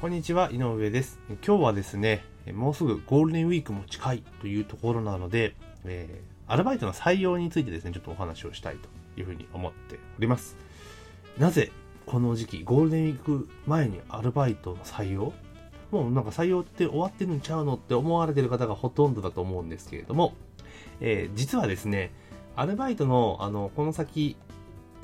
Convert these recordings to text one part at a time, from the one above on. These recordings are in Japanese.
こんにちは、井上です。今日はですね、もうすぐゴールデンウィークも近いというところなので、えー、アルバイトの採用についてですね、ちょっとお話をしたいというふうに思っております。なぜこの時期、ゴールデンウィーク前にアルバイトの採用？もうなんか採用って終わってるんちゃうのって思われてる方がほとんどだと思うんですけれども、えー、実はですね、アルバイトの、あの、この先、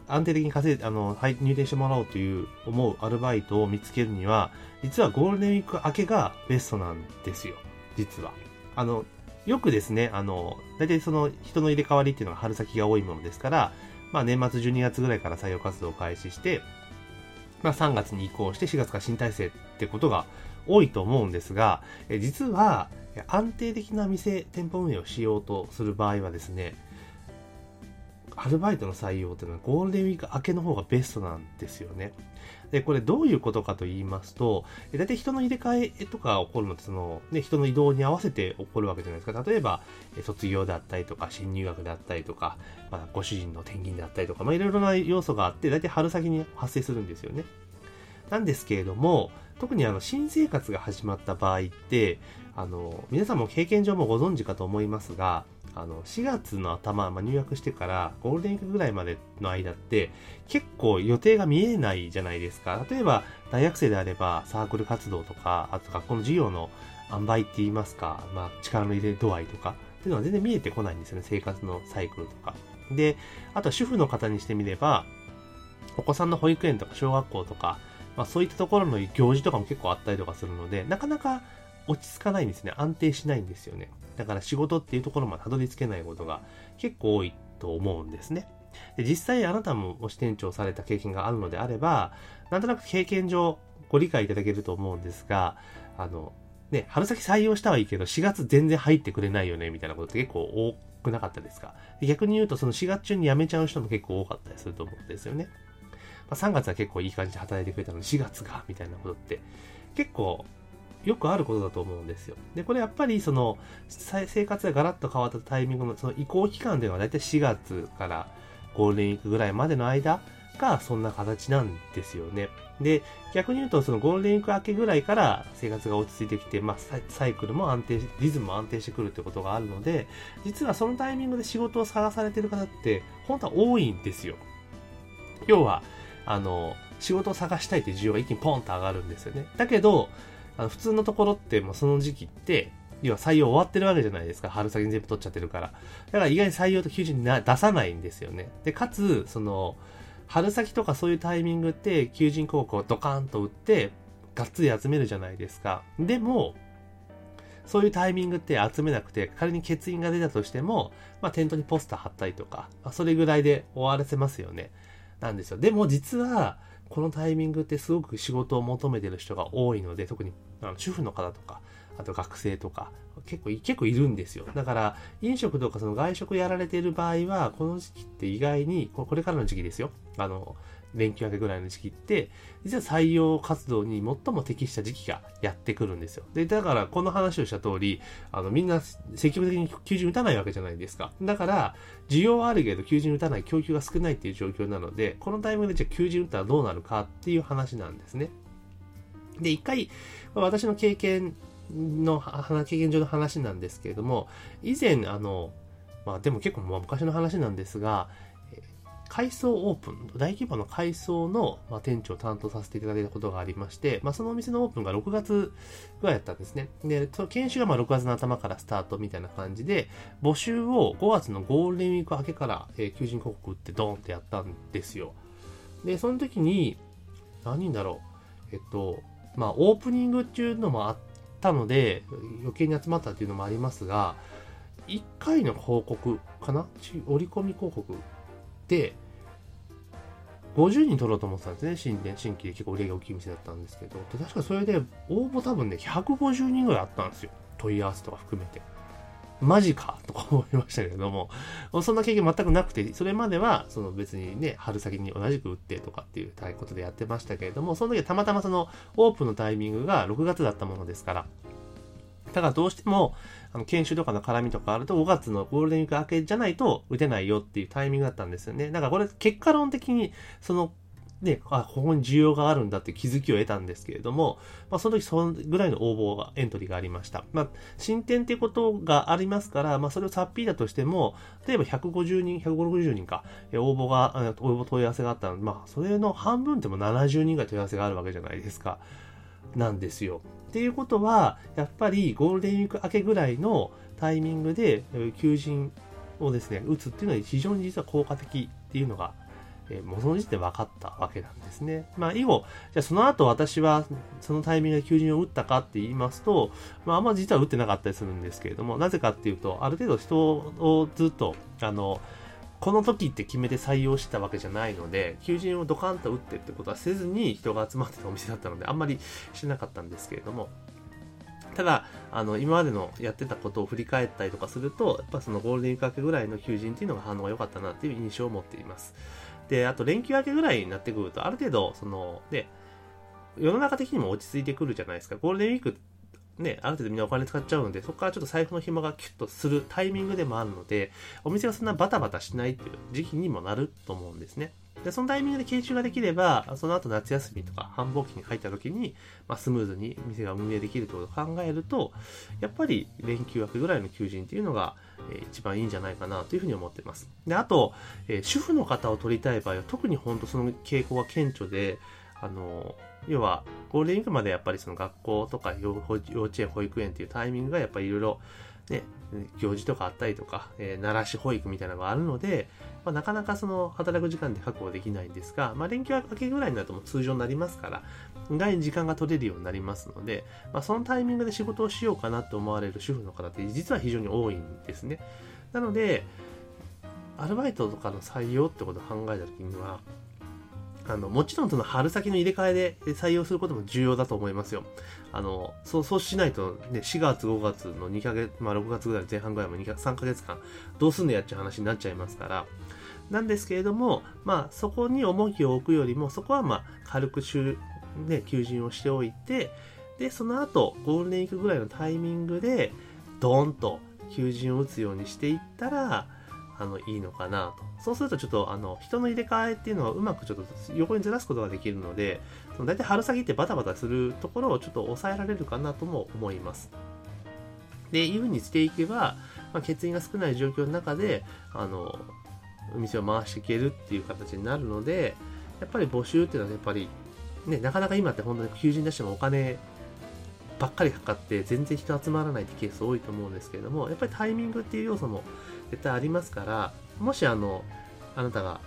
安定的に稼い、あの、はい、入店してもらおうという思うアルバイトを見つけるには、実はゴールデンウィーク明けがベストなんですよ。実は。あの、よくですね、あの、大体その人の入れ替わりっていうのが春先が多いものですから、まあ年末12月ぐらいから採用活動を開始して、まあ3月に移行して4月から新体制ってことが多いと思うんですが、え実は安定的な店、店舗運営をしようとする場合はですね、アルバイトの採用っていうのはゴールデンウィーク明けの方がベストなんですよね。で、これどういうことかと言いますと、大体人の入れ替えとか起こるのって、その、ね、人の移動に合わせて起こるわけじゃないですか。例えば、卒業だったりとか、新入学だったりとか、まあ、ご主人の転勤だったりとか、まあ、いろいろな要素があって、大体春先に発生するんですよね。なんですけれども、特にあの、新生活が始まった場合って、あの、皆さんも経験上もご存知かと思いますが、あの、4月の頭、まあ、入学してからゴールデンウィークぐらいまでの間って、結構予定が見えないじゃないですか。例えば、大学生であればサークル活動とか、あと学校の授業の塩梅って言いますか、まあ、力の入れ度合いとか、っていうのは全然見えてこないんですよね。生活のサイクルとか。で、あとは主婦の方にしてみれば、お子さんの保育園とか小学校とか、まあそういったところの行事とかも結構あったりとかするので、なかなか落ち着かないんですね。安定しないんですよね。だから仕事っていうところまでたどり着けないことが結構多いと思うんですね。で実際あなたも支店長された経験があるのであれば、なんとなく経験上ご理解いただけると思うんですが、あの、ね、春先採用したはいいけど、4月全然入ってくれないよね、みたいなことって結構多くなかったですか？逆に言うと、その4月中に辞めちゃう人も結構多かったりすると思うんですよね。まあ、3月は結構いい感じで働いてくれたのに4月が、みたいなことって結構よくあることだと思うんですよ。で、これやっぱりその生活がガラッと変わったタイミングのその移行期間というのは大体4月からゴールデンウィークぐらいまでの間がそんな形なんですよね。で、逆に言うとそのゴールデンウィーク明けぐらいから生活が落ち着いてきて、まあサイクルも安定し、リズムも安定してくるってことがあるので、実はそのタイミングで仕事を探されてる方って本当は多いんですよ。要は、あの、仕事を探したいって需要が一気にポンと上がるんですよね。だけど、あの普通のところってもうその時期って、要は採用終わってるわけじゃないですか。春先に全部取っちゃってるから。だから意外に採用と求人にな出さないんですよね。で、かつ、その、春先とかそういうタイミングって求人広告をドカーンと打って、がっつり集めるじゃないですか。でも、そういうタイミングって集めなくて、仮に欠員が出たとしても、まあ、店頭にポスター貼ったりとか、まあ、それぐらいで終わらせますよね。なんですよ。でも実は、このタイミングってすごく仕事を求めてる人が多いので、特にあの主婦の方とか、あと学生とか、結構、結構いるんですよ。だから、飲食とかその外食やられている場合は、この時期って意外に、これからの時期ですよ。あの、連休明けぐらいの時期って、実は採用活動に最も適した時期がやってくるんですよ。で、だからこの話をした通り、あの、みんな積極的に求人打たないわけじゃないですか。だから、需要はあるけど求人打たない、供給が少ないっていう状況なので、このタイミングでじゃあ求人打ったらどうなるかっていう話なんですね。で、一回、私の経験の、経験上の話なんですけれども、以前、あの、まあでも結構昔の話なんですが、改装オープン、大規模の改装の、まあ、店長を担当させていただいたことがありまして、まあ、そのお店のオープンが6月ぐらいだったんですね。で、その研修がまあ6月の頭からスタートみたいな感じで、募集を5月のゴールデンウィーク明けから、え、求人広告打ってドーンってやったんですよ。で、その時に、何人だろう？えっと、まあ、オープニングっていうのもあったので、余計に集まったっていうのもありますが、1回の広告かな？折り込み広告で、50人取ろうと思ってたんですね。新店、新規で結構売り上げ大きい店だったんですけど。で、確かそれで応募多分ね、150人ぐらいあったんですよ。問い合わせとか含めて。マジかとか思いましたけれども、そんな経験全くなくて、それまでは、その別にね、春先に同じく打ってとかっていうことでやってましたけれども、その時はたまたまそのオープンのタイミングが6月だったものですから、だからどうしても、あの、研修とかの絡みとかあると5月のゴールデンウィーク明けじゃないと打てないよっていうタイミングだったんですよね。だからこれ結果論的に、その、ね、あ、ここに需要があるんだって気づきを得たんですけれども、まあ、その時そのぐらいの応募が、エントリーがありました。まあ、進展ってことがありますから、まあ、それをさっぴいだとしても、例えば150人、150人か、応募が、応募問い合わせがあったので、まあ、それの半分でも70人ぐらい問い合わせがあるわけじゃないですか。なんですよ。っていうことは、やっぱりゴールデンウィーク明けぐらいのタイミングで求人をですね、打つっていうのは非常に実は効果的っていうのがえー、もうその時点で分かったわけなんですね。まあ、以後、じゃあその後私はそのタイミングで求人を打ったかって言いますと、まあ、あんま実は打ってなかったりするんですけれども、なぜかっていうと、ある程度人をずっと、あの、この時って決めて採用したわけじゃないので、求人をドカンと打ってってことはせずに人が集まってたお店だったので、あんまりしなかったんですけれども、ただ、あの、今までのやってたことを振り返ったりとかすると、やっぱそのゴールデンウィーク明けぐらいの求人っていうのが反応が良かったなっていう印象を持っています。で、あと連休明けぐらいになってくると、ある程度、その、で、世の中的にも落ち着いてくるじゃないですか。ゴールデンウィークね、ある程度みんなお金使っちゃうので、そこからちょっと財布の紐がキュッとするタイミングでもあるので、お店がそんなバタバタしないっていう時期にもなると思うんですね。で、そのタイミングで研修ができれば、その後夏休みとか繁忙期に入った時に、まあ、スムーズに店が運営できるということを考えると、やっぱり連休明けぐらいの求人っていうのが、えー、一番いいんじゃないかなというふうに思ってます。で、あと、えー、主婦の方を取りたい場合は特に本当その傾向が顕著で、あの、要は、ゴールデンウィークまでやっぱりその学校とか幼稚園、保育園っていうタイミングがやっぱりいろいろね、行事とかあったりとか、えー、奈良市保育みたいなのがあるので、まあ、なかなかその働く時間で確保できないんですが、まあ、連休明けぐらいになるとも通常になりますから、意外に時間が取れるようになりますので、まあ、そのタイミングで仕事をしようかなと思われる主婦の方って実は非常に多いんですね。なので、アルバイトとかの採用ってことを考えたときには、あの、もちろんその春先の入れ替えで採用することも重要だと思いますよ。あの、そう、そうしないとね、4月5月の2ヶ月、まあ6月ぐらい前半ぐらいも2ヶ3ヶ月間、どうすんのやっちゃう話になっちゃいますから、なんですけれども、まあそこに重きを置くよりも、そこはまあ軽く週、ね、求人をしておいて、で、その後、ゴールデンウィークぐらいのタイミングで、ドーンと求人を打つようにしていったら、あの、いいのかなと。そうするとちょっと、あの、人の入れ替えっていうのはうまくちょっと横にずらすことができるので、その大体春先ってバタバタするところをちょっと抑えられるかなとも思います。で、いう風にしていけば、まあ、欠員が少ない状況の中で、あの、お店を回していけるっていう形になるので、やっぱり募集っていうのはやっぱり、ね、なかなか今って本当に求人出してもお金ばっかりかかって全然人集まらないってケース多いと思うんですけれども、やっぱりタイミングっていう要素も絶対ありますから、もしあの、あなたが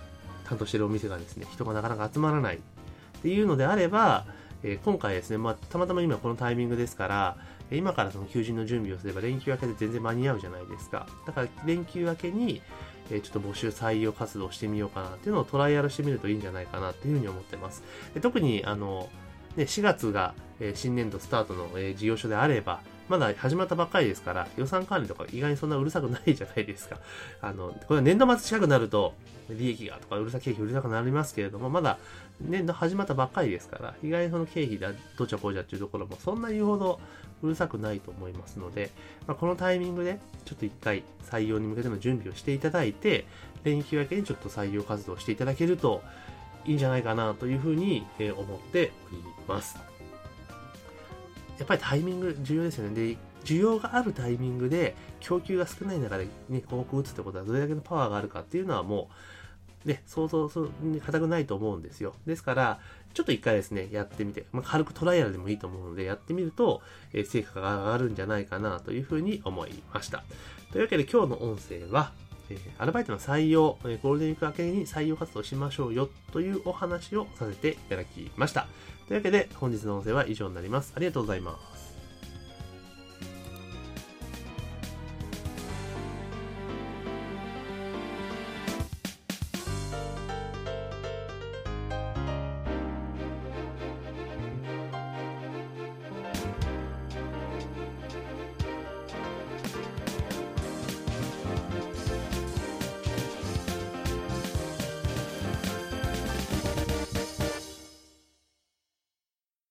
担当してるお店がですね、人がなかなか集まらないっていうのであれば、えー、今回ですね、まあ、たまたま今このタイミングですから、今からその求人の準備をすれば連休明けで全然間に合うじゃないですか。だから連休明けに、え、ちょっと募集採用活動してみようかなっていうのをトライアルしてみるといいんじゃないかなっていうふうに思ってます。で特に、あの、ね、4月が、え、新年度スタートの、え、事業所であれば、まだ始まったばっかりですから、予算管理とか意外にそんなうるさくないじゃないですか。あの、これは年度末近くなると、利益がとかうるさ経費うるさくなりますけれども、まだ年度始まったばっかりですから、意外にその経費だ、どちゃこうじゃっていうところもそんな言うほどうるさくないと思いますので、まあ、このタイミングでちょっと一回採用に向けての準備をしていただいて、連休明けにちょっと採用活動をしていただけるといいんじゃないかなというふうに思っております。やっぱりタイミング重要ですよね。で、需要があるタイミングで供給が少ない中でね、広告打つってことはどれだけのパワーがあるかっていうのはもう、ね、想像するに固くないと思うんですよ。ですから、ちょっと一回ですね、やってみて、まあ、軽くトライアルでもいいと思うので、やってみると、え、成果が上がるんじゃないかなというふうに思いました。というわけで今日の音声は、え、アルバイトの採用、え、ゴールデンウィーク明けに採用活動しましょうよというお話をさせていただきました。というわけで本日の音声は以上になります。ありがとうございます。